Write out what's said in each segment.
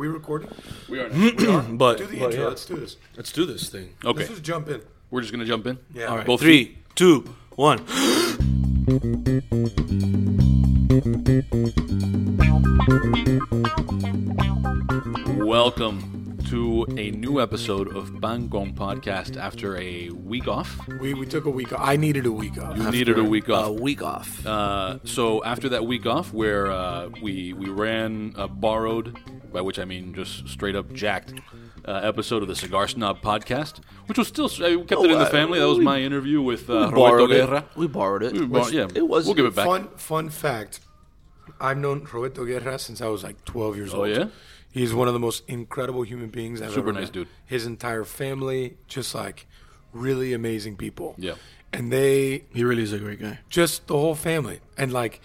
we recording? We are. Now. But, Do the but intro. yeah. Let's do this. let's do this thing. Okay, Let's just jump in. we're just gonna jump in. Yeah. All right. Both Three, two, one. Welcome to a new episode of Pancon Podcast after a week off. We, we took a week off. I needed a week off. You needed a week off. A week off. Uh, so after that week off, where uh, we we ran a borrowed, by which I mean just straight up jacked, uh, episode of the Cigar Snob podcast, which was still I kept it in the uh, family. That was we- my interview with uh, Roberto. Guerra. We borrowed it. We bor- yeah, it was. We'll give it back. Fun fun fact. I've known Roberto Guerra since I was like 12 years Oh, old. yeah? He's one of the most incredible human beings I've ever Super ever nice met. dude. His entire family, just like really amazing people. Yeah. And they He really is a great guy. just the whole family. And like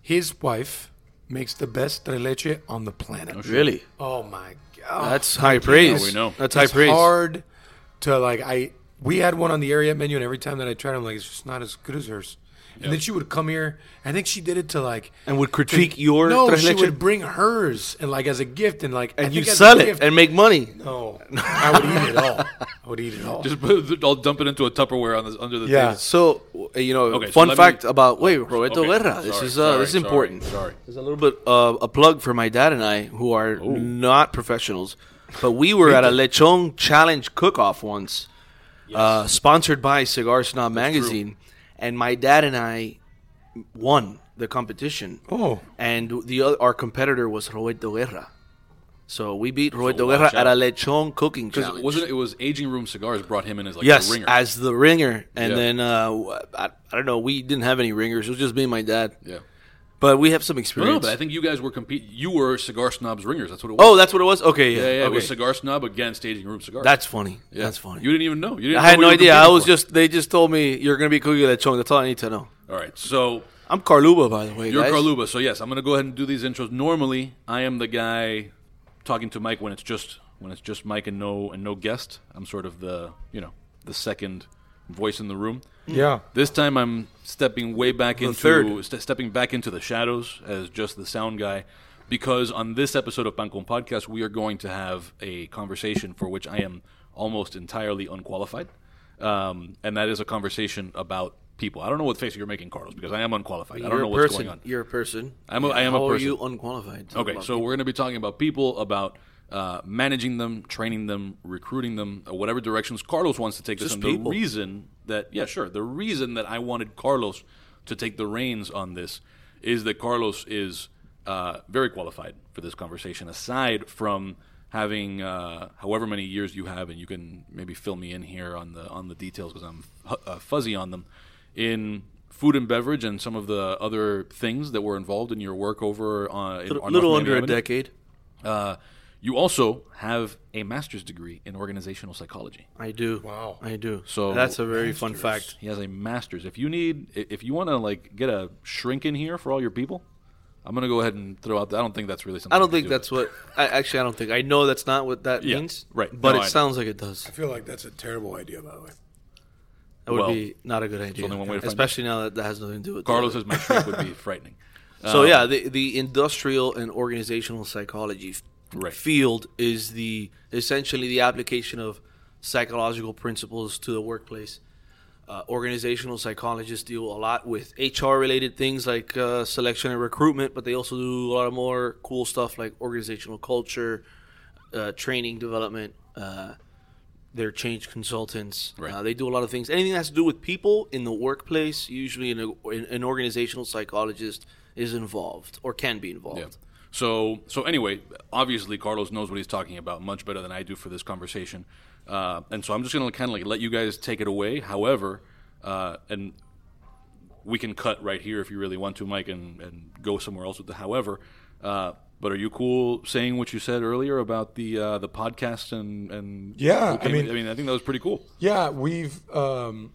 his wife makes the best tres leche on the planet. Oh, really? Oh my god. That's high praise. we know. That's high it's praise. hard to like I we had one on the Ariete menu and every time that I tried it, I'm like it's just not as good as hers. And then she would come here. I think she did it to like And would critique your No, she would bring hers and like as a gift and like I And you think sell it gift- and make money. No. I would eat it all. I would eat it all. Just put, I'll dump it into a Tupperware on the, under the Yeah. table. So you know, Okay, fun let fact me- about wait Roberto Okay, Guerra. This sorry, is uh, sorry, this is important. Sorry. There's a little bit uh, a plug for my dad and I, who are not professionals, but we were at a lechon challenge cook-off once, uh, sponsored by Cigar Snob magazine, and my dad and I won the competition. Oh. and the other, our competitor was Roberto Guerra. So we beat Roberto watch Guerra at a lechon cooking challenge. wasn't it, it was Aging Room Cigars brought him in as like yes, the ringer. as the ringer, and Yeah. then uh, I, I don't know. We didn't have any ringers. It was just me and my dad. yeah. But we have some experience. no, but I think you guys were compete. You were Cigar Snob's ringers. That's what it oh, was. oh, that's what it was. Okay, yeah, yeah, yeah. It was Cigar Snob against Aging Room Cigars. that's funny. Yeah. That's funny. You didn't even know. You didn't I had no idea. I was for. just. They just told me you're gonna be cooking lechon. That's all I need to know. all right. So I'm Carluba, by the way. you're guys. Carluba. So yes, I'm going to go ahead and do these intros. Normally, I am the guy talking to Mike when it's just when it's just Mike and no and no guest. I'm sort of the you know the second voice in the room. Yeah. This time I'm stepping way back into third. st- stepping back into the shadows as just the sound guy because on this episode of Pancon Podcast we are going to have a conversation for which I am almost entirely unqualified. Um, and that is a conversation about people. I don't know what face you're making, Carlos, because I am unqualified. I don't know a what's person. going on. You're a person. I'm a- I am a How person. are you unqualified? Okay, so we're going to be talking about people, about uh, managing them, training them, recruiting them, uh, whatever directions Carlos wants to take this. Just And people. the reason that, yeah, sure, the reason that I wanted Carlos to take the reins on this is that Carlos is uh, very qualified for this conversation. Aside from having uh, however many years you have, and you can maybe fill me in here on the on the details because I'm hu- uh, fuzzy on them in food and beverage and some of the other things that were involved in your work over on, in, a on little North under a decade. You also have a master's degree in organizational psychology. I do. Wow. I do. So- that's a very fun fact. He has a master's. If you need, if you want to like get a shrink in here for all your people, I'm gonna go ahead and throw out. I don't think that's really something. I don't think do. that's what. I, actually, I don't think. I know that's not what that Yeah, means. right. But No, it I know. sounds like it does. I feel like that's a terrible idea by the way. That would Well, be not a good idea. only one way to find Especially now that that has nothing to do with the Carlos says my shrink would be frightening. So Um, yeah, the the industrial and organizational psychology f- Right. field is the essentially the application of psychological principles to the workplace. Uh, organizational psychologists deal a lot with HR related things like uh, selection and recruitment, but they also do a lot of more cool stuff like organizational culture, uh, training development. Uh, they're change consultants. Right. Uh, they do a lot of things. Anything that has to do with people in the workplace, usually an, an organizational psychologist is involved or can be involved. Yeah. So so anyway, obviously Carlos knows what he's talking about much better than I do for this conversation, uh, and so I'm just gonna kind of like let you guys take it away. However, uh, and we can cut right here if you really want to, Mike, and, and go somewhere else with the however. Uh, but are you cool saying what you said earlier about the uh, the podcast and and Yeah, who I mean- I mean I think that was pretty cool. Yeah, we've um,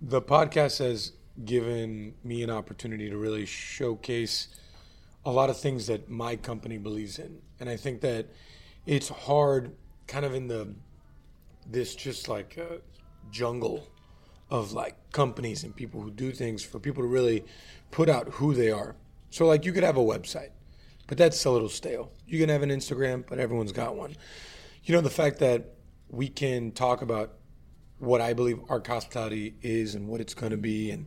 the podcast has given me an opportunity to really showcase a lot of things that my company believes in, and I think that it's hard, kind of in the this just like uh, jungle of like companies and people who do things for people to really put out who they are. So like you could have a website, but that's a little stale. You can have an Instagram, but everyone's got one. You know, the fact that we can talk about what I believe Arc Hospitality is and what it's going to be and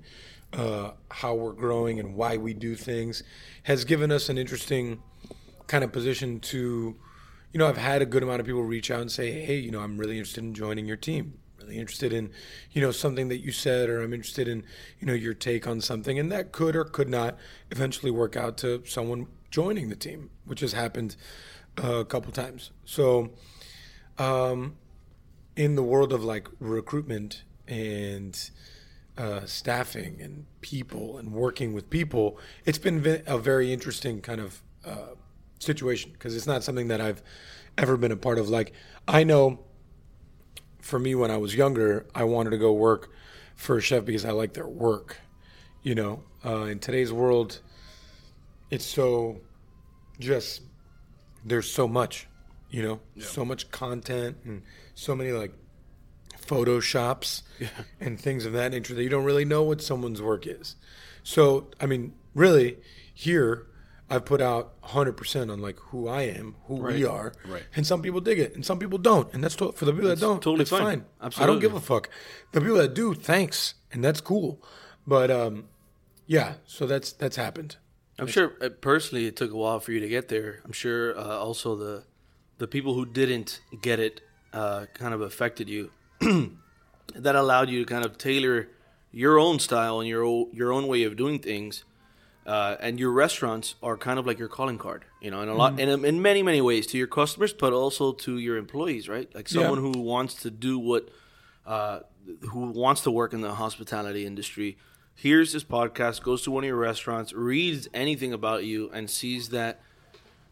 uh, how we're growing and why we do things has given us an interesting kind of position to, you know, I've had a good amount of people reach out and say, hey, you know, I'm really interested in joining your team. Really interested in, you know, something that you said, or I'm interested in, you know, your take on something, and that could or could not eventually work out to someone joining the team, which has happened uh, a couple times. So, um, in the world of like recruitment and uh, staffing and people and working with people, it's been a very interesting kind of uh, situation because it's not something that I've ever been a part of. Like, I know for me when I was younger, I wanted to go work for a chef because I like their work. You know, uh, in today's world, it's so just there's so much, you know, so much content and so many like photoshops and things of that nature that you don't really know what someone's work is. So, I mean, really, here I've put out 100% on like who I am, who we are, Right. and some people dig it, and some people don't, and that's to- for the people that don't. totally it's fine. fine. I don't give a fuck. The people that do, thanks, and that's cool. But um, yeah, so that's that's happened. I'm sure uh, personally it took a while for you to get there. I'm sure uh, also the the people who didn't get it uh, kind of affected you. that allowed you to kind of tailor your own style and your o- your own way of doing things. Uh, and your restaurants are kind of like your calling card, you know, in a lot, in, in many many ways to your customers, but also to your employees, right? Like Yeah. someone who wants to do what, uh, who wants to work in the hospitality industry, hears this podcast, goes to one of your restaurants, reads anything about you, and sees that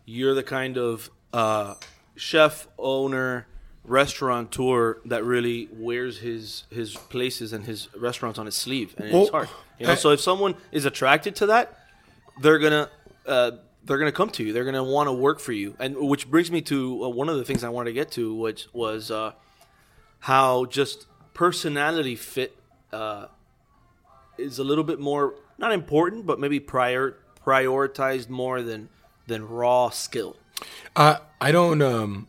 you're the kind of uh, chef, owner, restaurateur that really wears his his places and his restaurants on his sleeve and in his heart. You know, so if someone is attracted to that, they're gonna uh, they're gonna come to you. They're gonna want to work for you. And which brings me to uh, one of the things I wanted to get to, which was uh, how just personality fit uh, is a little bit more not important, but maybe prior prioritized more than than raw skill. I I don't. Um,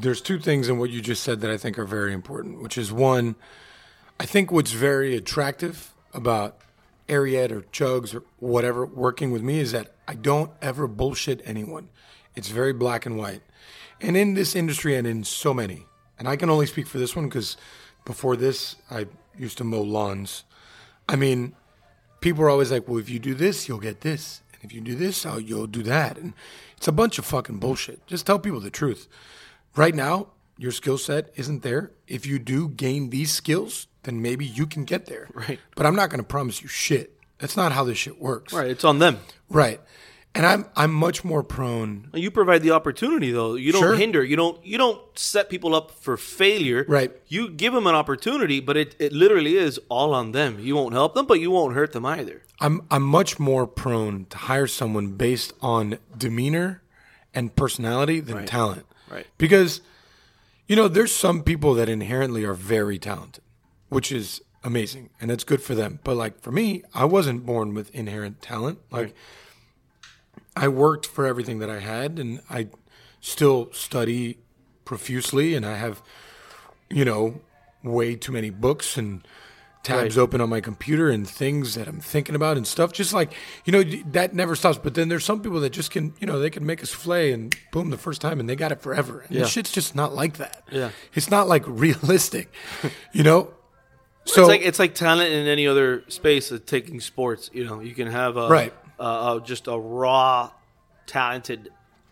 there's two things in what you just said that I think are very important. Which is one, I think what's very attractive about Ariete or Chugs or whatever working with me is that I don't ever bullshit anyone. It's very black and white, and in this industry and in so many, and I can only speak for this one because before this I used to mow lawns. I mean, people are always like, well, if you do this, you'll get this. And if you do this, you'll do that. And it's a bunch of fucking bullshit. Just tell people the truth. Right now, your skill set isn't there. If you do gain these skills, then maybe you can get there. Right. But I'm not going to promise you shit. That's not how this shit works. Right, it's on them. Right. And I'm I'm much more prone. You provide the opportunity, though. You don't Sure. hinder. You don't. You don't set people up for failure. Right. You give them an opportunity, but it, it literally is all on them. You won't help them, but you won't hurt them either. I'm I'm much more prone to hire someone based on demeanor and personality than talent. Right. Because you know, there's some people that inherently are very talented, which is amazing and that's good for them. But like for me, I wasn't born with inherent talent. Like I worked for everything that I had and I still study profusely and I have you know, way too many books and tabs Right. open on my computer and things that I'm thinking about and stuff. Just like, you know, that never stops. But then there's some people that just can, you know, they can make a souffle and boom, the first time and they got it forever. And Yeah. this shit's just not like that. Yeah. It's not like realistic, you know? So, It's like it's like talent in any other space. Of taking sports, you know, you can have a Right. uh, uh, just a raw, talented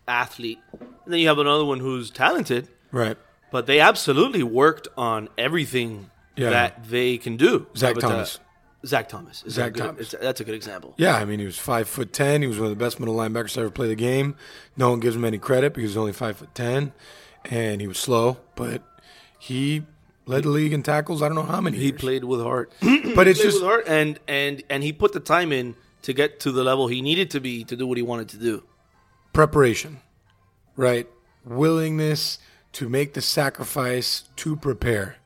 athlete, and then you have another one who's talented, right. but they absolutely worked on everything Yeah. that they can do. Zach But, uh, Thomas. Zach Thomas. Is Zach that? Thomas. that's a good example. Yeah, I mean, he was five foot ten. He was one of the best middle linebackers to ever play the game. No one gives him any credit because he's only five foot ten, and he was slow, but he led the league in tackles. I don't know how many. He years. played with heart. but it's just with heart, and and and he put the time in to get to the level he needed to be to do what he wanted to do. preparation, right? Willingness to make the sacrifice to prepare,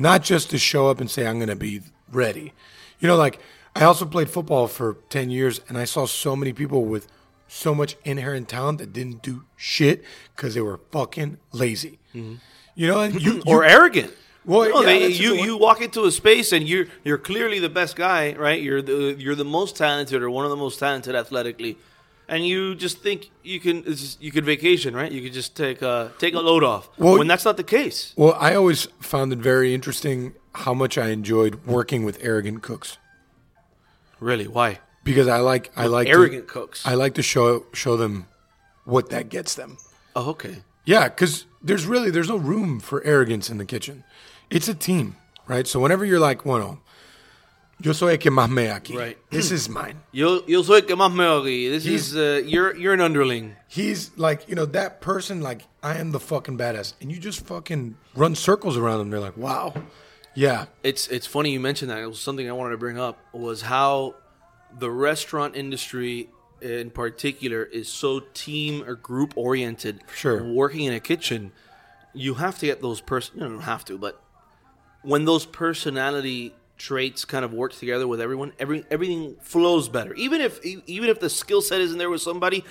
not just to show up and say, I'm going to be ready. You know, like I also played football for 10 years and I saw so many people with so much inherent talent that didn't do shit because they were fucking lazy. Mm-hmm. You know, and you, or you- arrogant. Well, No, yeah, they, you you walk into a space and you're you're clearly the best guy, right? You're the you're the most talented or one of the most talented athletically, and you just think you can it's just, you could vacation, right? You could just take a take a load off. Well- when that's not the case. well, I always found it very interesting how much I enjoyed working with arrogant cooks Really, why? because I like I like arrogant to, cooks. I like to show show them what that gets them. oh, okay. Yeah, because there's really there's no room for arrogance in the kitchen. It's a team, right? So whenever you're like, bueno, yo soy el que más me aquí. Right. This is mine. Yo yo soy que más me oí. This He's- is uh, you're you're an underling. He's like, you know, that person. Like, I am the fucking badass, and you just fucking run circles around them. They're like, wow, yeah, It's it's funny you mentioned that. It was something I wanted to bring up was how the restaurant industry in particular is so team or group oriented. Sure. Working in a kitchen, you have to get those person. You don't have to, but when those personality traits kind of work together with everyone, every everything flows better. Even if even if the skill set isn't there with somebody,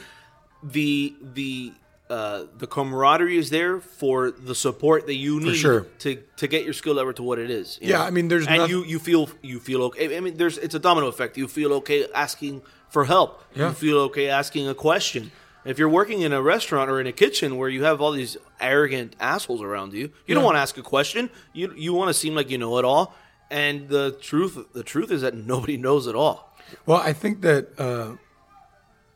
the the uh, the camaraderie is there for the support that you need sure. to to get your skill level to what it is. Yeah, know? I mean, there's and you you feel you feel okay. I mean, there's it's a domino effect. You feel okay asking for help. Yeah. You feel okay asking a question. If you're working in a restaurant or in a kitchen where you have all these arrogant assholes around you, you don't want to ask a question. You you want to seem like you know it all. And the truth the truth is that nobody knows it all. Well, I think that uh,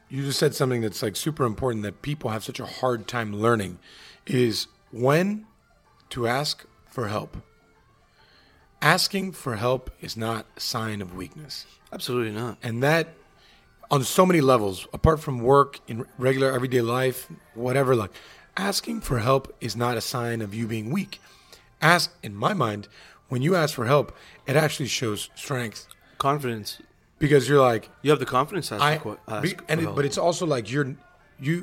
you just said something that's like super important that people have such a hard time learning is when to ask for help. Asking for help is not a sign of weakness. Absolutely not. And that on so many levels, apart from work in regular everyday life, whatever, like asking for help is not a sign of you being weak. Ask in my mind, when you ask for help, it actually shows strength Confidence. because you're like, You have the confidence to ask, I, for, ask be- and it, but it's also like you're you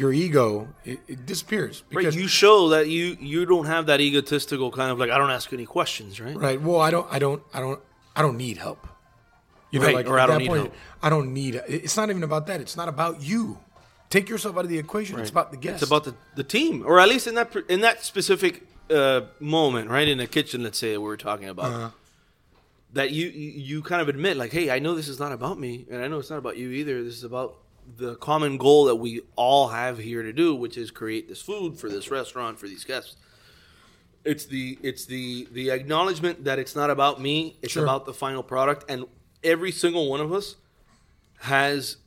your ego it, it disappears Right, because you show that you you don't have that egotistical kind of like I don't ask any questions, right? right. Well, I don't I don't I don't I don't need help. You know, Right, like or at I don't that need point, help. I don't need. It's not even about that. It's not about you. Take yourself out of the equation. It's about the guest. It's about the, the team, or at least in that in that specific uh, moment, right in the kitchen. Let's say that we were talking about Uh-huh. that. You, you kind of admit, like, hey, I know this is not about me, and I know it's not about you either. This is about the common goal that we all have here to do, which is create this food for this restaurant for these guests. It's the it's the the acknowledgement that it's not about me. It's Sure. about the final product, and every single one of us has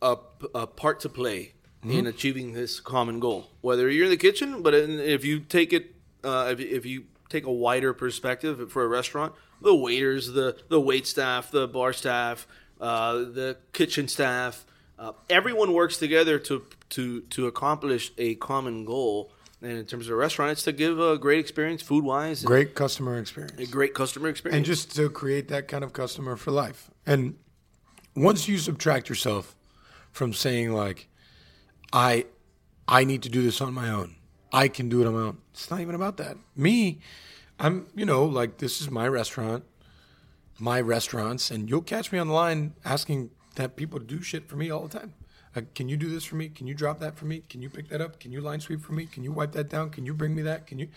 a, a part to play in achieving this common goal. Whether you're in the kitchen, but in, if you take it, uh, if, if you take a wider perspective for a restaurant, the waiters, the the wait staff, the bar staff, uh, the kitchen staff, uh, everyone works together to to to accomplish a common goal. And in terms of a restaurant, it's to give a great experience, food wise, great customer experience. a great customer experience. and just to create that kind of customer for life. And once you subtract yourself from saying like, I, I need to do this on my own. I can do it on my own. It's not even about that. Me, I'm you know like this is my restaurant, my restaurants, and you'll catch me on the line asking that people to do shit for me all the time. Uh, can you do this for me? Can you drop that for me? Can you pick that up? Can you line sweep for me? Can you wipe that down? Can you bring me that? Can you?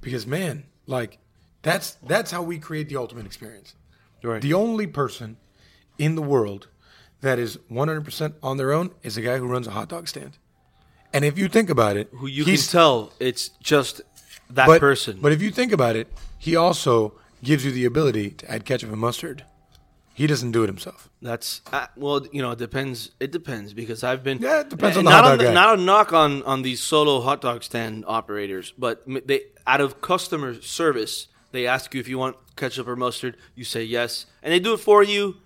Because man, like that's that's how we create the ultimate experience. Right. The only person in the world that is 100% on their own is a guy who runs a hot dog stand. And if you think about it, who you can tell it's just that but, person. But if you think about it, he also gives you the ability to add ketchup and mustard. He doesn't do it himself. That's uh, well, you know, it depends. It depends because I've been. Yeah, it depends on the not hot on dog guy. Not a knock on on these solo hot dog stand operators, but they out of customer service, they ask you if you want ketchup or mustard. You say yes, and they do it for you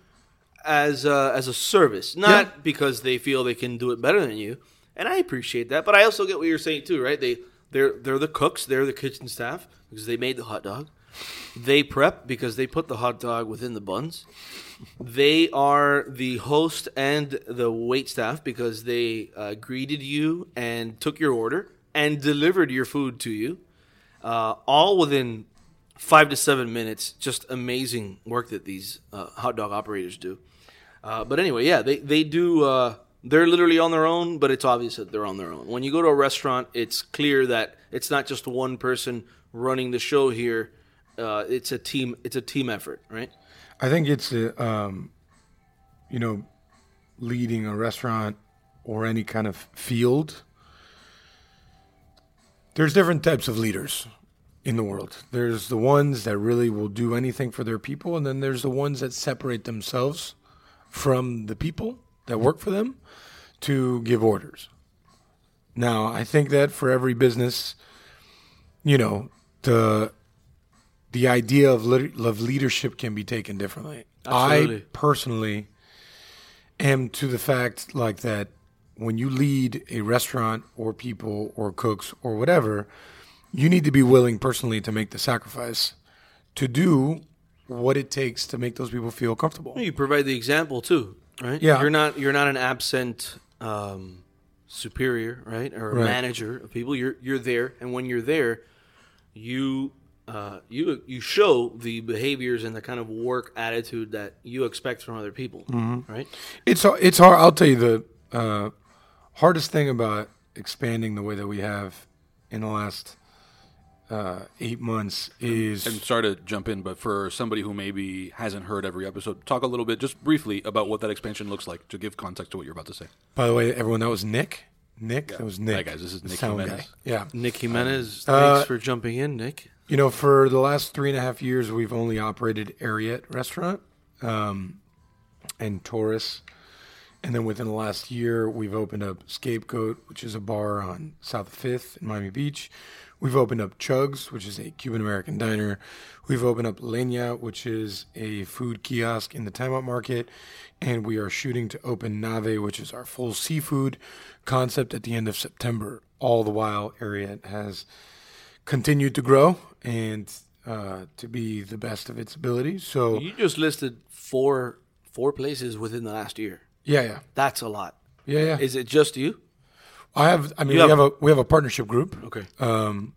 as a, as a service, not Yeah. because they feel they can do it better than you. And I appreciate that, but I also get what you're saying too, right? They they're they're the cooks, they're the kitchen staff because they made the hot dog. They prep because they put the hot dog within the buns. They are the host and the wait staff because they uh, greeted you and took your order and delivered your food to you, uh, all within five to seven minutes. Just amazing work that these uh, hot dog operators do. Uh, but anyway, yeah, they they do uh, they're literally on their own, but it's obvious that they're on their own. When you go to a restaurant, it's clear that it's not just one person running the show here. Uh, it's a team. It's a team effort, right? I think it's a, um, you know, leading a restaurant or any kind of field. There's different types of leaders in the world. There's the ones that really will do anything for their people, and then there's the ones that separate themselves from the people that work for them to give orders. Now, I think that for every business, you know, the the idea of, lit- of leadership can be taken differently. Absolutely. I personally am to the fact like that when you lead a restaurant or people or cooks or whatever, you need to be willing personally to make the sacrifice to do what it takes to make those people feel comfortable. You provide the example too, right? Yeah. You're not you're not an absent um, superior, right, or a Right. manager of people. You're you're there, and when you're there, you uh, you you show the behaviors and the kind of work attitude that you expect from other people, Mm-hmm. right? It's it's hard. I'll tell you the uh, hardest thing about expanding the way that we have in the last uh, eight months is And sorry to jump in, but for somebody who maybe hasn't heard every episode, talk a little bit, just briefly, about what that expansion looks like to give context to what you're about to say. By the way, everyone, that was Nick. Nick, that was Nick. Hi, guys, this is Nick sound Jimenez. guy. Yeah, Nick Jimenez, Uh, thanks for jumping in, Nick. you know, for the last three and a half years, we've only operated Ariete Restaurant um, and Taurus, and then within the last year, we've opened up Scapegoat, which is a bar on South Fifth in Miami Beach. We've opened up Chugs, which is a Cuban American diner. We've opened up Leña, which is a food kiosk in the Time Out Market. And we are shooting to open Nave, which is our full seafood concept at the end of September. All the while, Ariete has continued to grow and uh, to be the best of its ability. So, You just listed four four places within the last year. yeah, yeah. That's a lot. Yeah, yeah. Is it just you? I have. I mean, You we have- have a we have a partnership group. Okay. Um,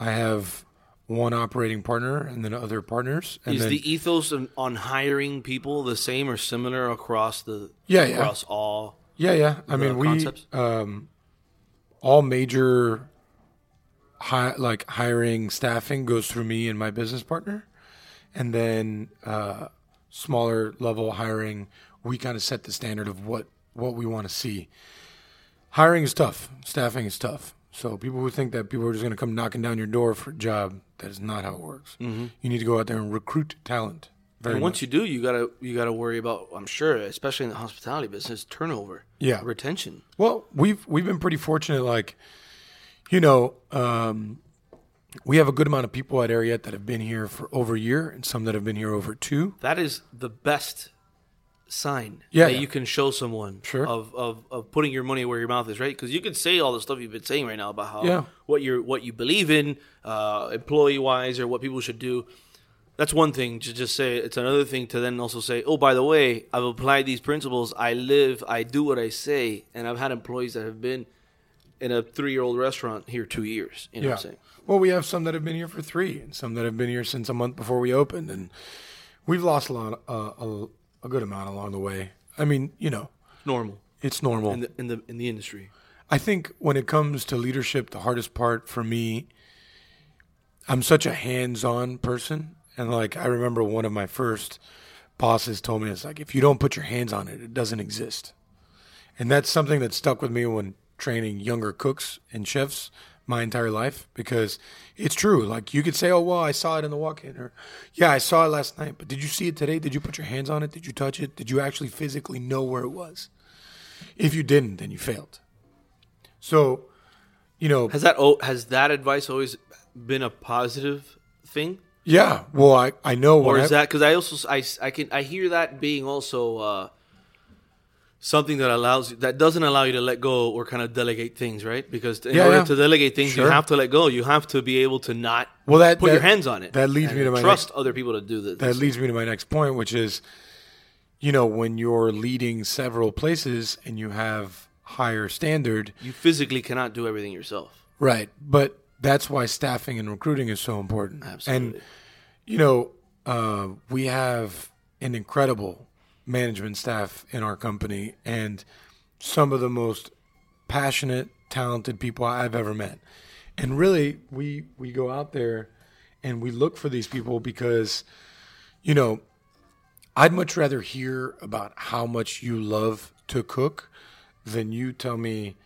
I have one operating partner and then other partners. And Is then, the ethos on, on hiring people the same or similar across the Yeah, yeah. across all? yeah, yeah. I mean, we concepts? um, all major hi, like hiring staffing goes through me and my business partner, and then uh, smaller level hiring, we kind of set the standard of what what we want to see. Hiring is tough. Staffing is tough. So people who think that people are just going to come knocking down your door for a job, that is not how it works. You need to go out there and recruit talent. Very And much. once you do, you gotta you gotta worry about. I'm sure, especially in the hospitality business, turnover, Yeah. retention. Well, we've we've been pretty fortunate. Like, you know, um, we have a good amount of people at Ariete that have been here for over a year, and some that have been here over two. That is the best sign Yeah, that yeah. you can show someone Sure. of, of, of putting your money where your mouth is, right? Because you could say all the stuff you've been saying right now about how Yeah. what you what you believe in, uh, employee wise, or what people should do. That's one thing to just say. It's another thing to then also say, oh, by the way, I've applied these principles. I live, I do what I say, and I've had employees that have been in a three year old restaurant here two years. You know Yeah. what I'm saying? Well, we have some that have been here for three, and some that have been here since a month before we opened, and we've lost a lot, uh, a, a good amount along the way. I mean, you know, Normal it's normal. in the in the in the industry. I think when it comes to leadership, the hardest part for me, I'm such a hands-on person, and like I remember one of my first bosses told me, "It's like if you don't put your hands on it, it doesn't exist," and that's something that stuck with me when training younger cooks and chefs my entire life because it's true. Like you could say, "Oh well, I saw it in the walk-in," or "Yeah, I saw it last night," but did you see it today? Did you put your hands on it? Did you touch it? Did you actually physically know where it was? If you didn't, then you failed. So, you know, Has that has that advice always been a positive thing? yeah. Well, I I know or is I- that because I also I, I can I hear that being also uh, something that allows you that doesn't allow you to let go or kind of delegate things, right? Because in Yeah, order yeah. to delegate things, you have to let go. You have to be able to not Well, that- put that- your hands on it. that leads me to my trust other people to do this. that leads me to my next point, which is, you know, when you're leading several places and you have higher standard, you physically cannot do everything yourself. right? But that's why staffing and recruiting is so important. Absolutely. And you know, uh, we have an incredible management staff in our company, and some of the most passionate, talented people I've ever met. And really, we we go out there and we look for these people because, you know, I'd much rather hear about how much you love to cook than you tell me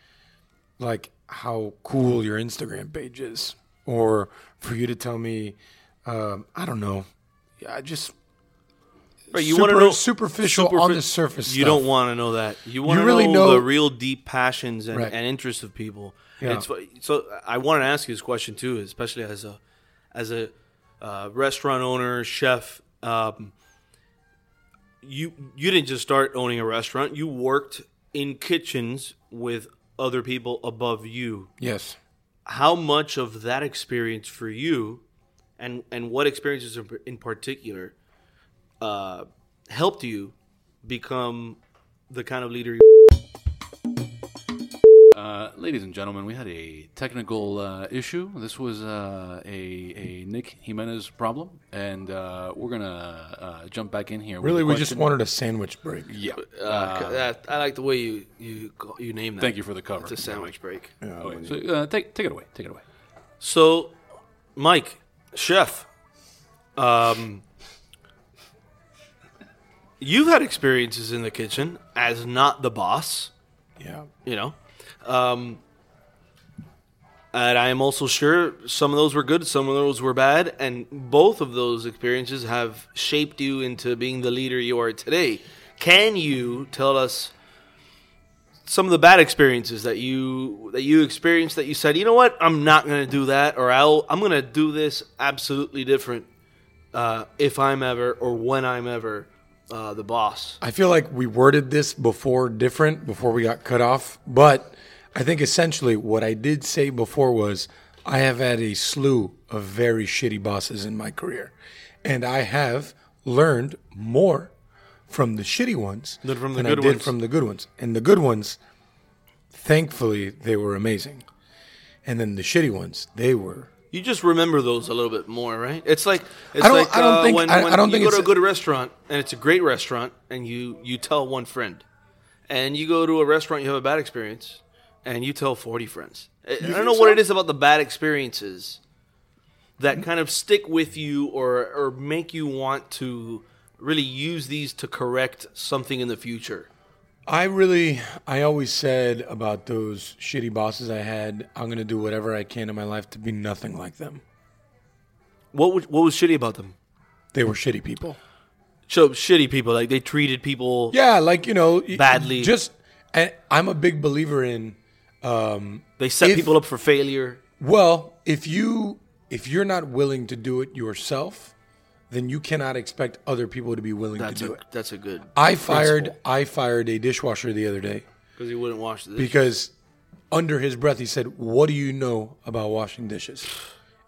like how cool your Instagram page is, or for you to tell me, um, I don't know, I just Right, you super, want to know superficial superfi- on the surface. You stuff. don't want to know that. You want to really know, know- the real deep passions and, Right. and interests of people. And Yeah. it's fu- so I wanted to ask you this question too, especially as a as a uh, restaurant owner, chef. Um, you you didn't just start owning a restaurant. You worked in kitchens with other people above you. Yes. How much of that experience for you, and and what experiences in, in particular, uh, helped you become the kind of leader you Uh, ladies and gentlemen, we had a technical uh, issue. This was uh, a, a Nick Jimenez problem, and uh, we're gonna uh, jump back in here. Really, we just wanted a sandwich break. Yeah. Uh, that, I like the way you you you name that. Thank you for the cover. It's a sandwich break. Okay, so uh, take take it away. Take it away. So, Mike, chef, um, you've had experiences in the kitchen as not the boss. Yeah. you know. Um, and I am also sure some of those were good, some of those were bad, and both of those experiences have shaped you into being the leader you are today. Can you tell us some of the bad experiences that you that you experienced that you said, you know what, I'm not going to do that, or I'll I'm going to do this absolutely different uh, if I'm ever or when I'm ever uh, the boss. I feel like we worded this before different before we got cut off, but I think essentially what I did say before was I have had a slew of very shitty bosses in my career, and I have learned more from the shitty ones Than from the than good I did ones. from the good ones. And the good ones, thankfully, they were amazing, and then the shitty ones, they were You just remember those a little bit more, right? It's like it's I don't- like I don't uh, think- when, I- when I don't you think go to a good restaurant and it's a great restaurant, and you you tell one friend, and you go to a restaurant you have a bad experience, and you tell forty friends. I, don't know what it is about the bad experiences that kind of stick with you or or make you want to really use these to correct something in the future. I really, I always said about those shitty bosses I had, I'm going to do whatever I can in my life to be nothing like them. What was, what was shitty about them? They were shitty people. So shitty people, like they treated people. Yeah, like, you know, Badly. Just, and I'm a big believer in, um, They set If- people up for failure. well, if you, if you're not willing to do it yourself, then you cannot expect other people to be willing That's to do a, it. that's a good. I fired, I fired a dishwasher the other day because he wouldn't wash the dishes. because under his breath he said, "What do you know about washing dishes?"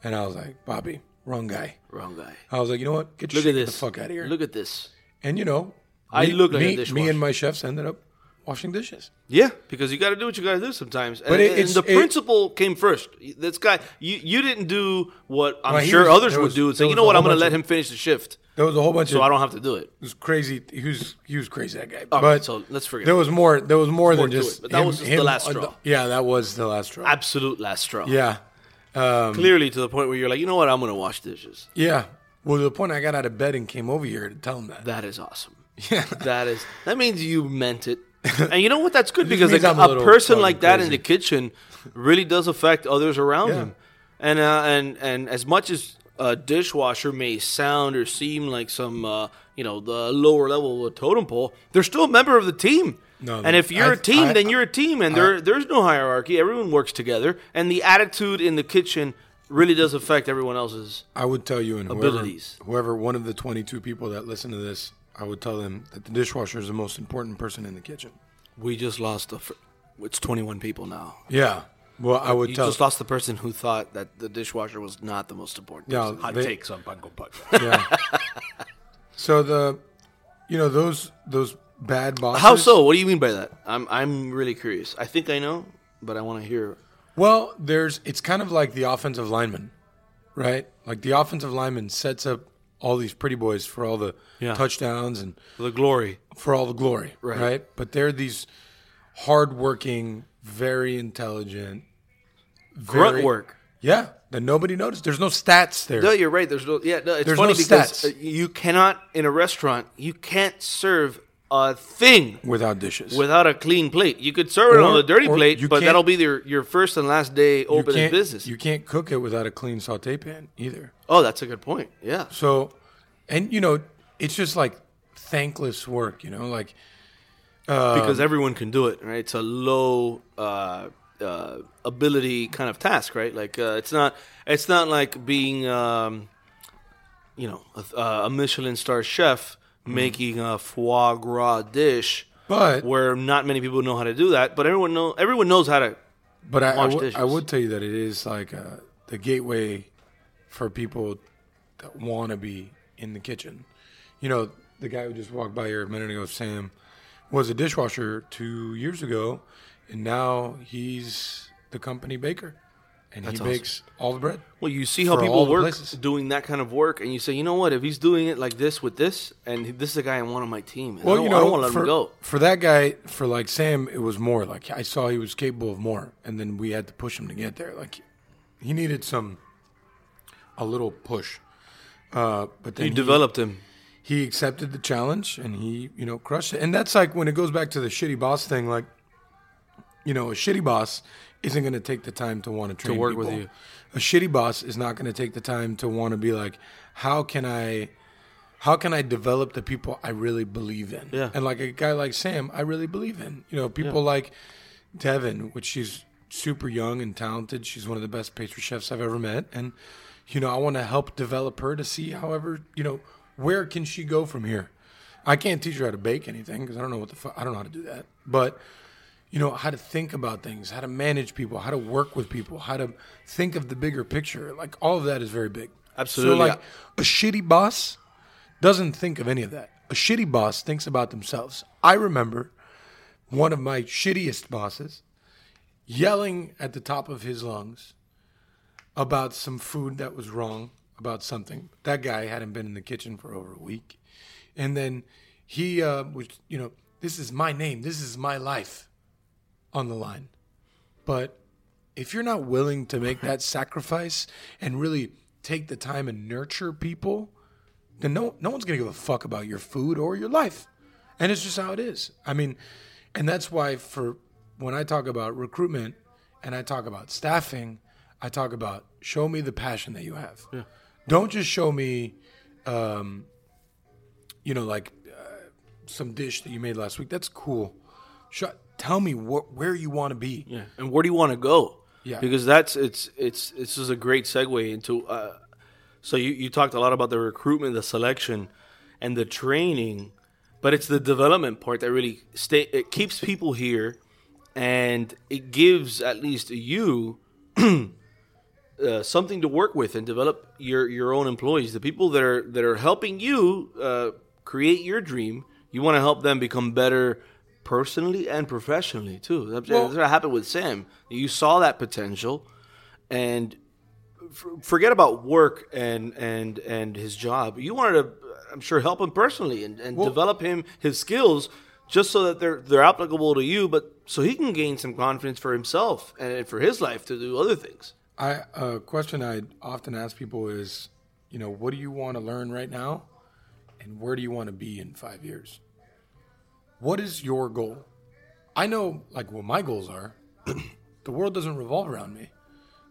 And I was like, "Bobby, wrong guy." Wrong guy. I was like, "You know what? Get your Look at shit this. the fuck out of here." Look at this. and you know, I me, look like me, me and my chefs ended up washing dishes. Yeah, because you got to do what you got to do sometimes. But and, it- and the it- principle came first. This guy, you you didn't do what I'm Well, sure was- others there would was- do and say, you know what, I'm going to let him finish the shift, There was a whole bunch so of So I don't have to do it. it was crazy. He was he was crazy that guy. All but right, so let's forget. there was more. There was more more than just. it, but that him- was just the last straw. yeah, that was the last straw. absolute last straw. yeah, um, clearly to the point where you're like, you know what, I'm going to wash dishes. yeah. Well, to the point I got out of bed and came over here to tell him that. That is awesome. Yeah. That is that means you meant it. And you know what? That's good because like, a a, person like that in the kitchen really does affect others around Yeah. him. And uh, and and as much as a dishwasher may sound or seem like some uh, you know the lower level of a totem pole, they're still a member of the team. No, and if you're I- a team, I- then you're a team, and there there's no hierarchy. Everyone works together, and the attitude in the kitchen really does affect everyone else's. I would tell you, and whoever, Abilities. whoever one of the 22 people that listen to this, I would tell them that the dishwasher is the most important person in the kitchen. We just lost a. Fr- it's 21 people now. Yeah. Well, I would tell You tell. just lost the person who thought that the dishwasher was not the most important. yeah, person. Hot they- takes on Pango Puck. yeah. so the, you know, those those bad bosses. How so? What do you mean by that? I'm I'm really curious. I think I know, but I want to hear. Well, there's. It's kind of like the offensive lineman, right? Like the offensive lineman sets up all these pretty boys for all the Yeah. touchdowns and The glory. for all the glory, Right. right? But they're these hardworking, very intelligent, Grunt work. Yeah, that nobody noticed. There's no stats there. No, you're right. There's no. Yeah, no, it's There's funny no because stats. uh, you cannot in a restaurant. You can't serve a thing without dishes. without a clean plate. You could serve it on a dirty plate, but that'll be your your first and last day open in business. You can't cook it without a clean saute pan either. oh, that's a good point. Yeah. So, and you know, it's just like thankless work. You know, like because everyone can do it, right? It's a low uh, uh, ability kind of task, right? Like uh, it's not it's not like being um, you know a, a Michelin star chef making a foie gras dish, But- where not many people know how to do that, but everyone know everyone knows how to. But I, would- dishes. I would tell you that it is like uh, the gateway for people that want to be in the kitchen. You know, the guy who just walked by here a minute ago, Sam, was a dishwasher two years ago, and now he's the company baker, and That's he awesome. bakes all the bread. Well, you see how people work doing that kind of work, and you say, you know what? If he's doing it like this with this, and this is a guy I want on my team, well, I don't, I don't want to let for, him go. for that guy, for like Sam, it was more like I saw he was capable of more, and then we had to push him to get there. Like he needed some, a little push. Uh, but then You he, developed him. he accepted the challenge and he, you know, crushed it. And that's like when it goes back to the shitty boss thing. Like, you know, a shitty boss isn't going to take the time to want to train to work with you. A shitty boss is not going to take the time to want to be like, how can I, how can I develop the people I really believe in? Yeah. And like a guy like Sam, I really believe in. You know, people like Devin, which she's super young and talented. She's one of the best pastry chefs I've ever met, and you know, I want to help develop her to see, however, you know, where can she go from here. I can't teach her how to bake anything because I don't know what the fuck I don't know how to do that, but you know how to think about things, how to manage people, how to work with people, how to think of the bigger picture. Like all of that is very big. Absolutely. So like a shitty boss doesn't think of any of that. A shitty boss thinks about themselves. I remember one of my shittiest bosses yelling at the top of his lungs about some food that was wrong, about something. That guy hadn't been in the kitchen for over a week. And then he uh, was, you know, this is my name, this is my life on the line. But if you're not willing to make that sacrifice and really take the time and nurture people, then no no one's gonna give a fuck about your food or your life. And it's just how it is. I mean, and that's why for when I talk about recruitment and I talk about staffing, I talk about show me the passion that you have. Don't just show me, um, you know, like uh, some dish that you made last week. That's cool. Show, tell me wh- where you want to be. Yeah, and where do you want to go? Yeah. because that's it's it's this is a great segue into. Uh, so you you talked a lot about the recruitment, the selection, and the training, but it's the development part that really stay. It keeps people here, and it gives at least you. Uh, something to work with and develop your your own employees. The people that are that are helping you uh, create your dream, you want to help them become better personally and professionally too. That's, Well- that's what happened with Sam. You saw that potential, and forget about work and and and his job. You wanted to, I'm sure, help him personally and, and Well- develop him his skills. Just so that they're they're applicable to you, but so he can gain some confidence for himself and for his life to do other things. I a question I often ask people is, you know, what do you want to learn right now, and where do you want to be in five years? What is your goal? I know, like, what my goals are. the world doesn't revolve around me.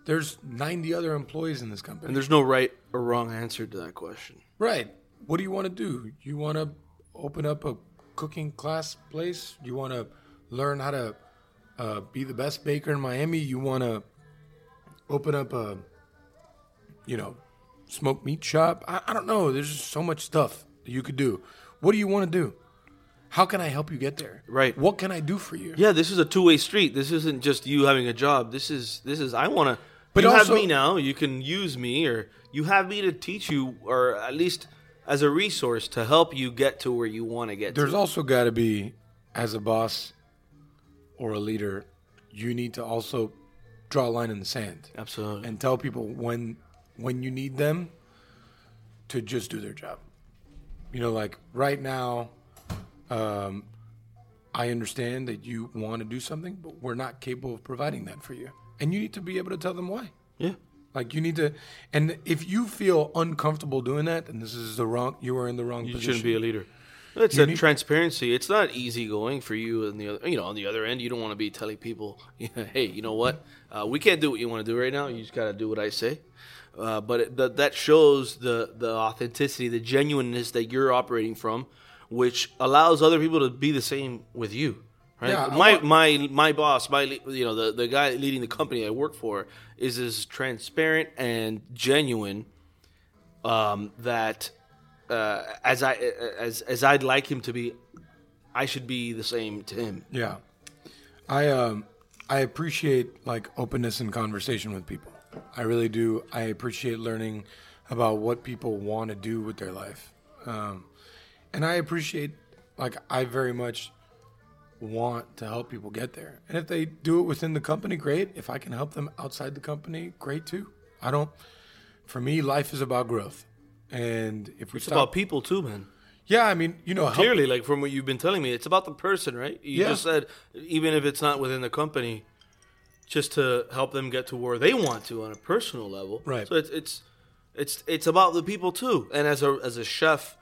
There's 90 other employees in this company. And there's no right or wrong answer to that question. Right. What do you want to do? You want to open up a cooking class place? You want to learn how to uh, be the best baker in Miami? You want to open up a, you know, smoked meat shop? I, I don't know. There's just so much stuff that you could do. What do you want to do? How can I help you get there? Right. What can I do for you? Yeah, this is a two way street. This isn't just you having a job. This is this is I want to. But you also- have me now. You can use me, or you have me to teach you, or at least as a resource to help you get to where you want to get. To. There's to. also got to be, as a boss or a leader, you need to also draw a line in the sand. absolutely. and tell people when when you need them to just do their job. You know, like right now, um, I understand that you want to do something, but we're not capable of providing that for you. And you need to be able to tell them why. Yeah. Like you need to, and if you feel uncomfortable doing that, and this is the wrong. You are in the wrong You position. shouldn't be a leader. It's You a need- transparency. It's not easy going for you and the other. You know, on the other end, you don't want to be telling people, "Hey, you know what? Uh, we can't do what you want to do right now. You just got to do what I say." Uh, but it, that that shows the the authenticity, the genuineness that you're operating from, which allows other people to be the same with you. Right? Yeah, my want- my my boss, my you know the the guy leading the company I work for is as transparent and genuine um, that uh, as I as as I'd like him to be, I should be the same to him. Yeah, I um I appreciate like openness and conversation with people. I really do. I appreciate learning about what people want to do with their life, um, and I appreciate like I very much want to help people get there. And if they do it within the company, great. If I can help them outside the company, great too. I don't. For me, life is about growth, and if we It's stop, about people too, man. yeah, I mean, you know, help- Clearly, like from what you've been telling me, it's about the person, right? You Yeah. just said even if it's not within the company, just to help them get to where they want to on a personal level. Right. So it's it's it's it's about the people too. And as a as a chef,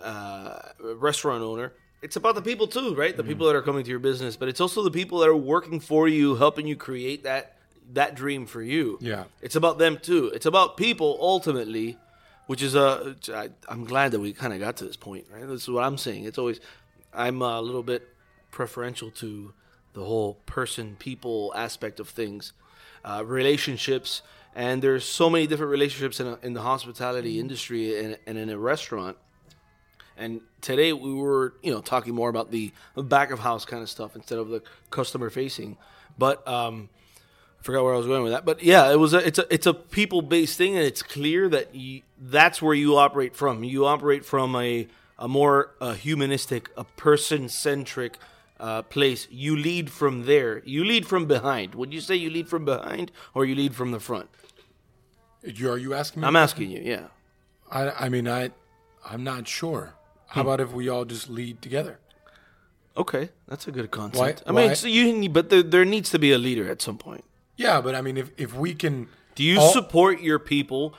uh, restaurant owner, it's about the people too, right? The Mm-hmm. people that are coming to your business, but it's also the people that are working for you, helping you create that that dream for you. Yeah. It's about them too. It's about people ultimately, which is a. I, I'm glad that we kind of got to this point, right? This is what I'm saying. It's always, I'm a little bit preferential to the whole person people aspect of things, uh, relationships, and there's so many different relationships in, a, in the hospitality industry and, and in a restaurant. And today we were, you know, talking more about the back of house kind of stuff instead of the customer facing. But um, I forgot where I was going with that. But yeah, it was a, it's a it's a people based thing, and it's clear that you, that's where you operate from. You operate from a a more uh, humanistic, a person centric uh, place. You lead from there. You lead from behind. Would you say you lead from behind or you lead from the front? Are you asking me? I'm asking you. Yeah. I, I mean, I, I'm not sure. How about if we all just lead together? Okay, that's a good concept. Why- I mean, why- so you need, but there, there needs to be a leader at some point. Yeah, but I mean, if if we can, Do you all- support your people?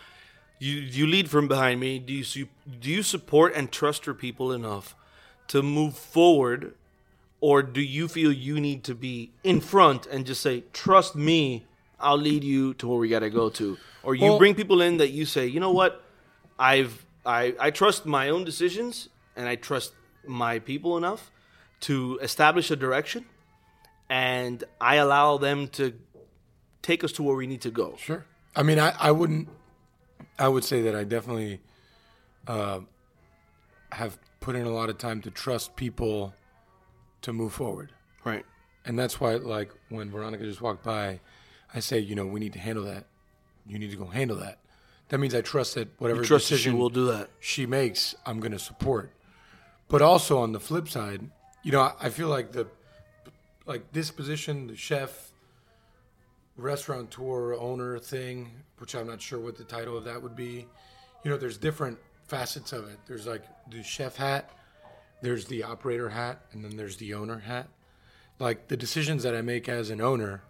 You you lead from behind me. Do you do you support and trust your people enough to move forward, or do you feel you need to be in front and just say, "Trust me, I'll lead you to where we got to go to," or you Well- bring people in that you say, "You know what, I've I I trust my own decisions and I trust my people enough to establish a direction, and I allow them to take us to where we need to go." Sure. I mean, I, I wouldn't. I would say that I definitely uh, have put in a lot of time to trust people to move forward, Right. and that's why, like, when Veronica just walked by, I say, you know, we need to handle that. You need to go handle that. That means I trust that whatever Trust decision she will do that. she makes, I'm going to support. But also on the flip side, you know, I, feel like the like this position, the chef, restaurateur, owner thing, which I'm not sure what the title of that would be. You know, there's different facets of it. There's like the chef hat, there's the operator hat, and then there's the owner hat. Like the decisions that I make as an owner,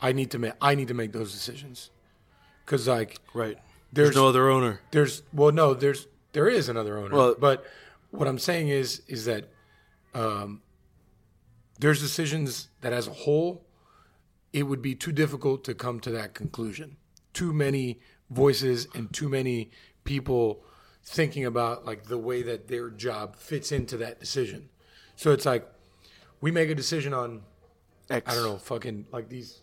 I need to make I need to make those decisions. Cuz like Right. There's- There's no other owner. there's well no there's there is another owner Well- but what i'm saying is is that um, there's decisions that as a whole it would be too difficult to come to that conclusion too many voices and too many people thinking about like the way that their job fits into that decision so it's like we make a decision on X. i don't know fucking like these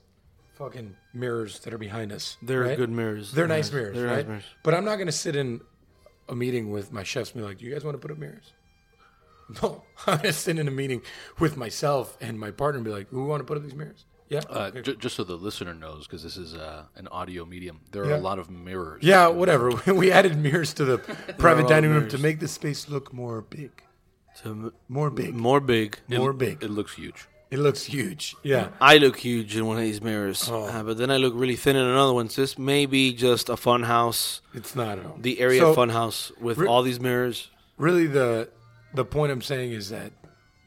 fucking mirrors that are behind us They're right? good mirrors. They're nice Yeah, mirrors, They're right? nice mirrors. But I'm not going to sit in a meeting with my chefs and be like, "Do you guys want to put up mirrors?" No, I'm going to sit in a meeting with myself and my partner and be like, "We want to put up these mirrors." Yeah. Uh, Okay. j- just so the listener knows, because this is uh, an audio medium, there Yeah. are a lot of mirrors. yeah, whatever. we added mirrors to the private dining room mirrors. to make the space look more big, To more big, more big. more big. It looks huge. It looks huge. Yeah. I look huge in one of these mirrors, Oh. uh, but then I look really thin in another one. So this may be just a fun house, It's not at all. the area So, fun house with Re- all these mirrors. Really, the the point I'm saying is that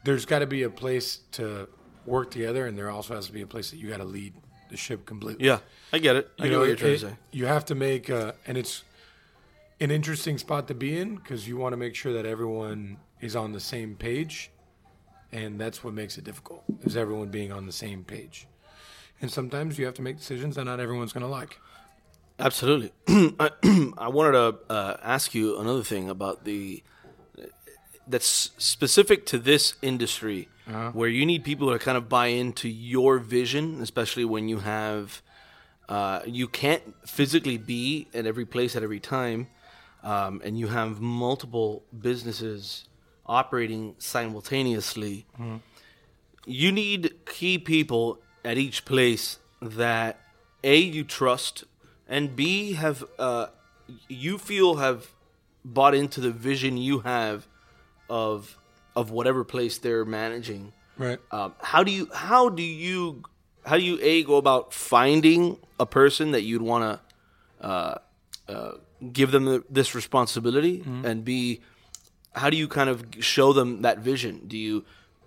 there's got to be a place to work together, and there also has to be a place that you got to lead the ship completely. Yeah, I get it. I you get know, what you're it- trying it- to say. you have to make, uh, and it's an interesting spot to be in because you want to make sure that everyone is on the same page, and that's what makes it difficult is everyone being on the same page. And sometimes you have to make decisions that not everyone's going to like. Absolutely. I, I wanted to uh, ask you another thing about the that's specific to this industry, where you need people to kind of buy into your vision, especially when you have uh, you can't physically be at every place at every time, um, and you have multiple businesses operating simultaneously. You need key people at each place that a you trust and b have uh, you feel have bought into the vision you have of of whatever place they're managing. Right. Um, how do you how do you how do you a go about finding a person that you'd want to uh, uh, give them the, this responsibility, and b how do you kind of show them that vision? Do you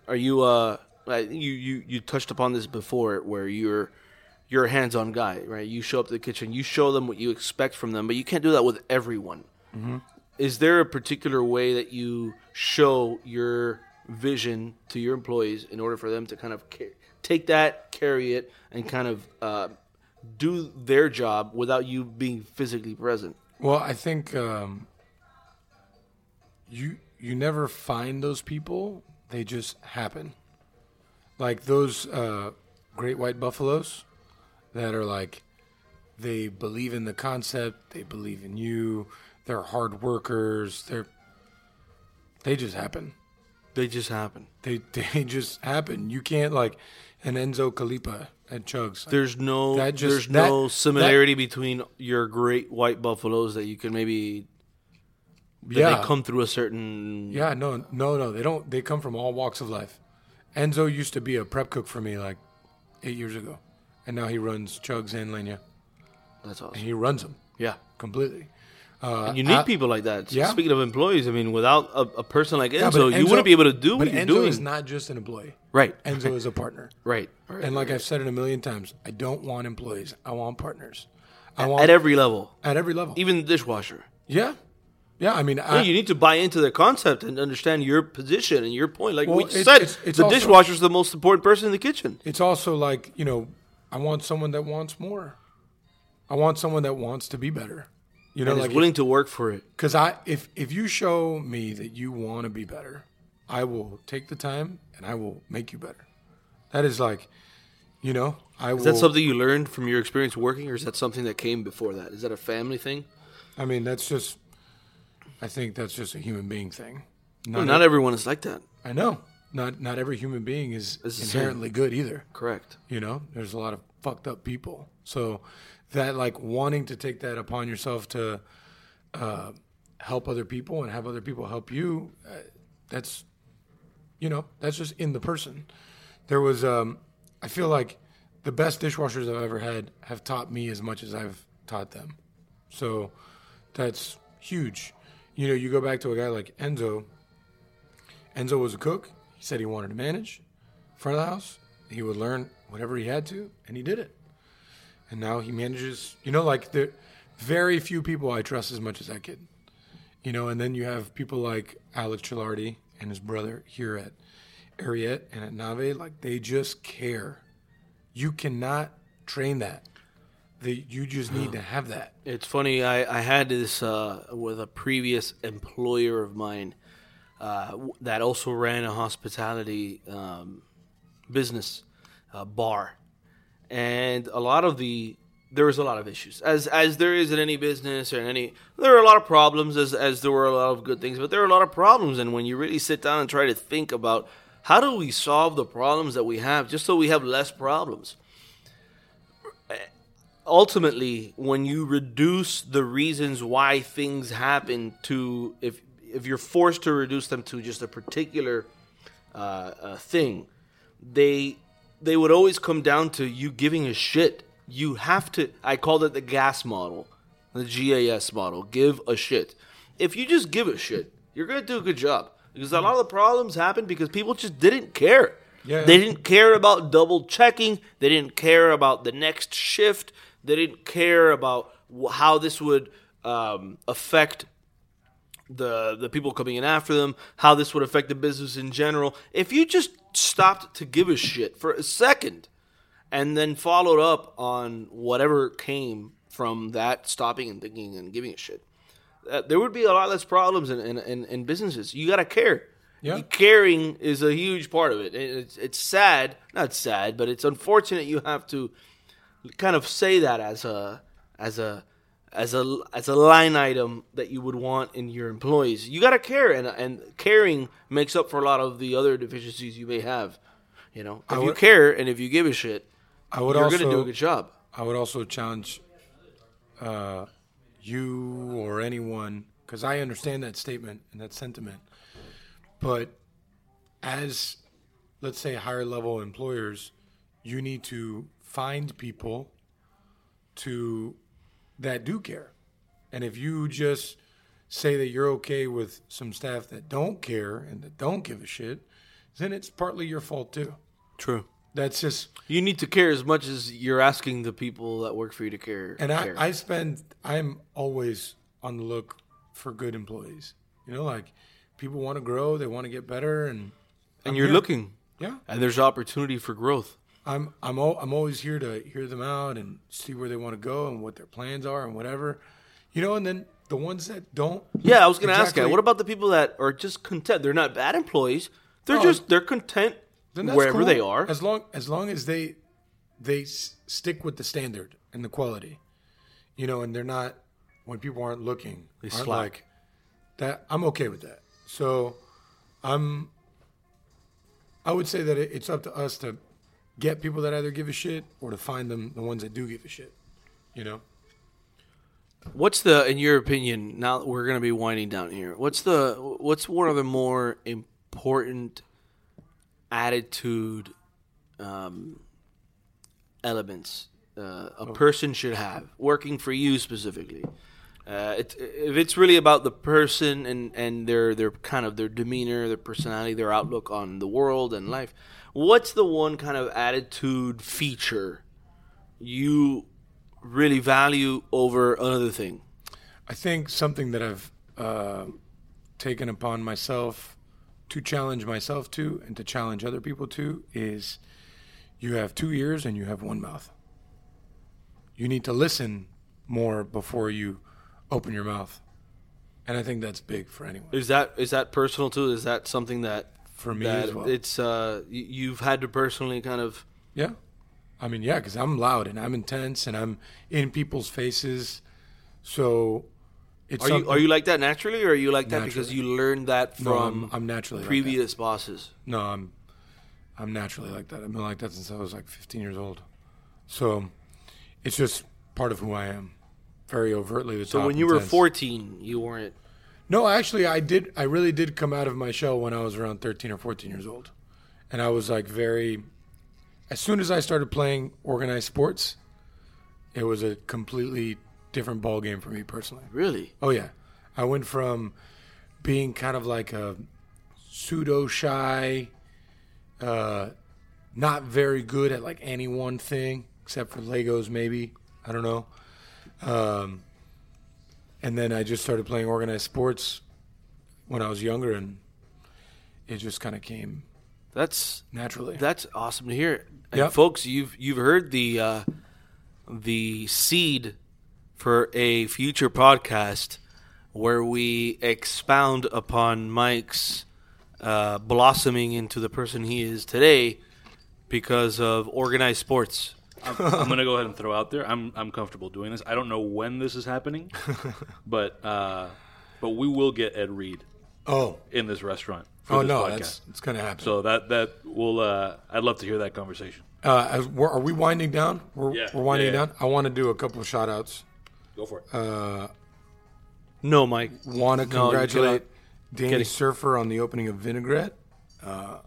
are you uh you you you touched upon this before where you're you're a hands-on guy, right? You show up to the kitchen, you show them what you expect from them, but you can't do that with everyone. Is there a particular way that you show your vision to your employees in order for them to kind of ca- take that, carry it, and kind of uh, do their job without you being physically present? Well, I think um, you you never find those people; they just happen. Like those uh, great white buffaloes that are like they believe in the concept, they believe in you, they're hard workers, they're they just happen. They just happen. They they just happen. You can't like an Enzo Calipa at Chugs. There's no That just- there's that- no similarity between your great white buffaloes that you can maybe that yeah, they come through a certain Yeah, no, no, no. They don't. They come from all walks of life. Enzo used to be a prep cook for me like eight years ago, and now he runs Chugs and Leña, that's awesome. and he runs them Yeah. completely. Uh, You need I- people like that. yeah. Speaking of employees, I mean, without a, a person like Enzo, Yeah, but you wouldn't be able to do what you're Enzo doing. is not just an employee. right. Enzo is a partner. Right. right. And like I've said it a million times, I don't want employees. I want partners. I want at every level, at every level. even the dishwasher. yeah, yeah. I mean, Yeah, you need to buy into the concept and understand your position and your point. Like Well, we it's- said, it's- it's the dishwasher is the most important person in the kitchen. it's also like you know, I want someone that wants more. I want someone that wants to be better. You know, And like is willing to work for it. Because I, if if you show me that you want to be better, I will take the time and I will make you better. That is like, you know, I will. Is that something you learned from your experience working, or is that something that came before that? Is that a family thing? I mean, that's just. I think that's just a human being thing. Well, Not, not everyone is like that. I know. Not not every human being is It's the same. inherently good either. Correct. You know, there's a lot of fucked up people. So that like wanting to take that upon yourself to uh, help other people and have other people help you, uh, that's you know that's just in the person. There was um, I feel like the best dishwashers I've ever had have taught me as much as I've taught them. So that's huge. You know, you go back to a guy like Enzo. Enzo was a cook. He said he wanted to manage front of the house. He would learn whatever he had to, and he did it. And now he manages. You know, like there, very few people I trust as much as that kid. You know, and then you have people like Alex Chilardi and his brother here at Ariete and at Nave. Like they just care. You cannot train that. They, you just need to have that. It's funny. I, I had this uh, with a previous employer of mine uh, that also ran a hospitality um, business uh, bar, and a lot of the there was a lot of issues as as there is in any business or in any there are a lot of problems as as there were a lot of good things, but there are a lot of problems. And when you really sit down and try to think about how do we solve the problems that we have, just so we have less problems ultimately when you reduce the reasons why things happen to if if you're forced to reduce them to just a particular uh, uh, thing they they would always come down to you giving a shit you have to i called it the gas model the gas model give a shit if you just give a shit you're gonna do a good job Because a lot of the problems happened because people just didn't care. Yeah. They didn't care about double checking. They didn't care about the next shift. They didn't care about how this would um, affect the the people coming in after them, how this would affect the business in general. If you just stopped to give a shit for a second and then followed up on whatever came from that stopping and thinking and giving a shit, uh, there would be a lot less problems in, in, in, in businesses. You got to care. Yeah. Caring is a huge part of it. It's, it's sad, not sad, but it's unfortunate you have to kind of say that as a as a as a as a line item that you would want in your employees. You got to care, and and caring makes up for a lot of the other deficiencies you may have. You know, if I you care and if you give a shit, I would you're also going to do a good job. I would also challenge uh, you or anyone because I understand that statement and that sentiment, but as let's say higher level employers, you need to find people to that do care, and if you just say that you're okay with some staff that don't care and that don't give a shit, then it's partly your fault too. True. That's just You need to care as much as you're asking the people that work for you to care. And I, care. I spend, I'm always on the look for good employees. You know, like people want to grow, they want to get better, and and I'm you're here. looking, Yeah, and there's opportunity for growth. I'm, I'm, al- I'm always here to hear them out and see where they want to go and what their plans are and whatever. You know, and then the ones that don't, Yeah, I was going to ask Exactly. that. What about the people that are just content? They're not bad employees. They're Oh, just they're content wherever cool. they are. As long as long as they they s- stick with the standard and the quality, you know, and they're not when people aren't looking, They aren't slack. like that. I'm okay with that. So, I'm. I would say that it, it's up to us to get people that either give a shit or to find them the ones that do give a shit. You know. What's the, in your opinion? Now that we're going to be winding down here. What's the what's one of the more important attitude um, elements uh, a person should have working for you specifically? Uh, it, if it's really about the person and, and their their kind of their demeanor, their personality, their outlook on the world and life, what's the one kind of attitude feature you really value over another thing? I think something that I've uh, taken upon myself to challenge myself to and to challenge other people to is you have two ears and you have one mouth. You need to listen more before you open your mouth. And I think that's big for anyone. Is that is that personal too? Is that something that For me as well. it's uh you've had to personally kind of Yeah. I mean, yeah, because I'm loud and I'm intense and I'm in people's faces. So it's are you are you like that naturally or are you like that because you learned that No, from I'm, I'm naturally like previous bosses? No, I'm I'm naturally like that. I've been like that since I was like 15 years old. So it's just part of who I am. Very overtly the So when you were 14, you weren't No, actually I did I really did come out of my shell when I was around 13 or 14 years old. And I was like very as soon as I started playing organized sports, it was a completely different ball game for me personally. really. Oh yeah, I went from being kind of like a pseudo shy, uh, not very good at like any one thing except for Legos, maybe I don't know. Um, and then I just started playing organized sports when I was younger, and it just kind of came That's naturally. that's awesome to hear. And Yep. folks, you've you've heard the uh, the seed for a future podcast where we expound upon Mike's uh, blossoming into the person he is today because of organized sports. I'm, I'm gonna go ahead and throw out there. I'm I'm comfortable doing this. I don't know when this is happening, but uh, but we will get Ed Reed oh, in this restaurant. For oh this no, podcast. that's it's gonna happen. so that that will. Uh, I'd love to hear that conversation. uh, as we're, are we winding down? We're, Yeah, we're winding yeah, yeah. down. I want to do a couple of shout outs. Go for it. Uh, No, Mike. want to No, you congratulate cannot. Danny Kidding. Serfer on the opening of Vinaigrette. Uh,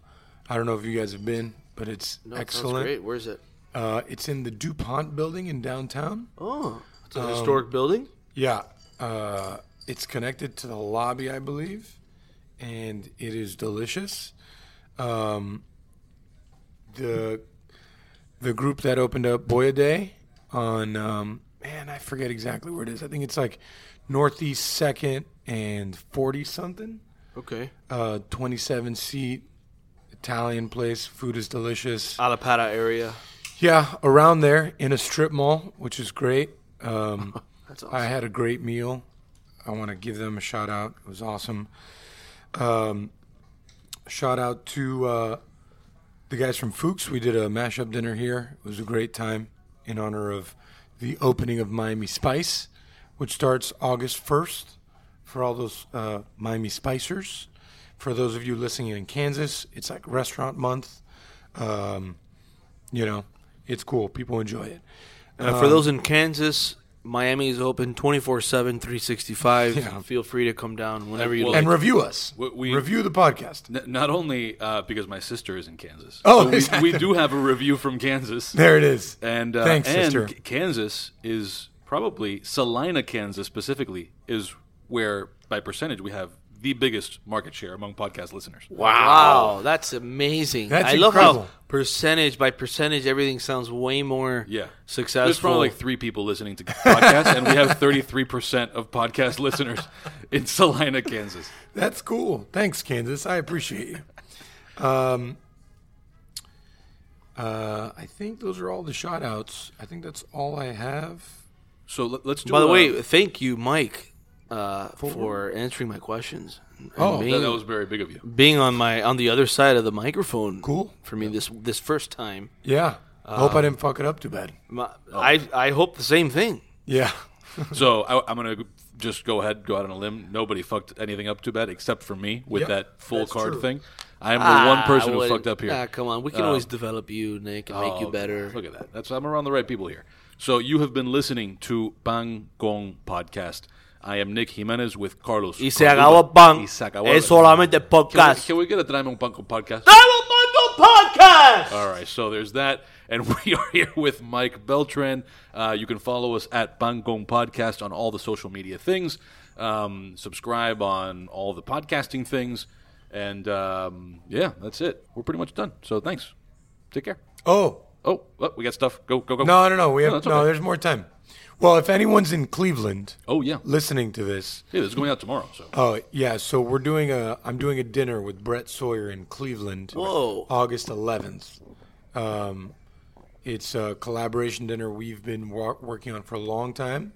I don't know if you guys have been, but it's No, sounds excellent. great. Where's it? Uh, it's in the DuPont building in downtown. Oh, it's a Um, historic building. Yeah, uh, it's connected to the lobby, I believe, and it is delicious. Um, the the group that opened up Boia De on um, man, I forget exactly where it is. I think it's like Northeast Second and forty something. Okay. Uh, twenty seven seat Italian place. Food is delicious. Allapattah area. Yeah, around there in a strip mall, which is great. Um, That's awesome. I had a great meal. I want to give them a shout out. It was awesome. Um, shout out to uh, the guys from Fuchs. We did a mashup dinner here. It was a great time in honor of the opening of Miami Spice, which starts August 1st for all those uh, Miami Spicers. For those of you listening in Kansas, it's like restaurant month. Um, you know, it's cool. People enjoy it. Uh, for those in Kansas, Miami is open 24 7, 365. Yeah. Feel free to come down whenever you well, like. and review us. We- we- review the podcast. N- not only uh, because my sister is in Kansas. Oh, So we, exactly. we do have a review from Kansas. There it is. And uh, Thanks, and sister. Kansas is probably Salina, Kansas specifically is where by percentage we have the biggest market share among podcast listeners. Wow, that's amazing. That's I love incredible. how percentage by percentage everything sounds way more Yeah, successful. There's probably like three people listening to podcasts, and we have 33 percent of podcast listeners in Salina, Kansas. That's cool. Thanks, Kansas. I appreciate you. Um, uh, I think those are all the shout outs. I think that's all I have. So let, us do. By the a- way, thank you, Mike, uh, for answering my questions. and Oh, that, being, that was very big of you. being on my on the other side of the microphone. Cool. for me this this first time. Yeah. I hope I didn't fuck it up too bad. My, I I hope the same thing. Yeah. So I, I'm gonna just go ahead, go out on a limb. Nobody fucked anything up too bad, except for me with Yep, that full that's card true. thing. I am the one person who fucked up here. Ah, come on, we can Um, always develop you, Nick, and make you Oh, better. Look at that. That's I'm around the right people here. So you have been listening to Bang Gong Podcast. I am Nick Jimenez with Carlos. Y se Corduba. acabó pan. Y se acabó- Es solamente Can we, podcast. can we get a Tráeme un Pan Con podcast? podcast. All right, so there's that, and we are here with Mike Beltran. Uh, you can follow us at Pancon Podcast on all the social media things. Um, subscribe on all the podcasting things, and um, yeah, that's it. We're pretty much done. So thanks. Take care. Oh, Oh, oh, we got stuff. Go, go, go. no, no, no. We have, that's no, okay. there's more time. Well, if anyone's in Cleveland Oh yeah, listening to this, yeah. This is going out tomorrow. So Oh yeah, so we're doing a I'm doing a dinner with Brett Sawyer in Cleveland. Whoa. August 11th. Um, it's a collaboration dinner we've been wa- working on for a long time.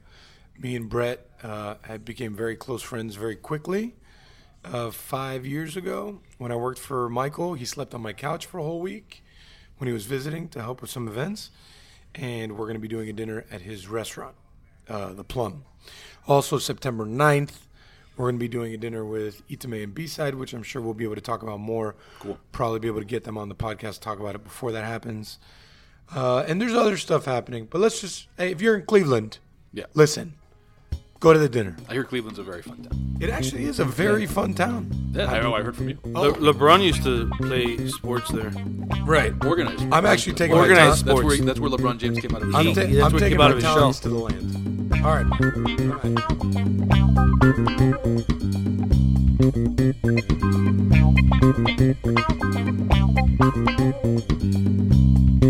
Me and Brett uh, had became very close friends very quickly. Uh, five years ago, when I worked for Michael, he slept on my couch for a whole week when he was visiting to help with some events. And we're going to be doing a dinner at his restaurant, uh, The Plum. Also, September 9th, we're going to be doing a dinner with Itamae and B-Side, which I'm sure we'll be able to talk about more. Cool. Probably be able to get them on the podcast, talk about it before that happens. Uh, and there's other stuff happening. But let's just, hey, if you're in Cleveland, Yeah. listen, go to the dinner. I hear Cleveland's a very fun town. It actually is a very fun town. Yeah, I know. I heard from you. Oh. Le- LeBron used to play sports there. Right. Organized. I'm actually taking Organized my That's sports. where that's where LeBron James came out of. his I'm, shell. ta- That's I'm taking came my of talents to the land. All right.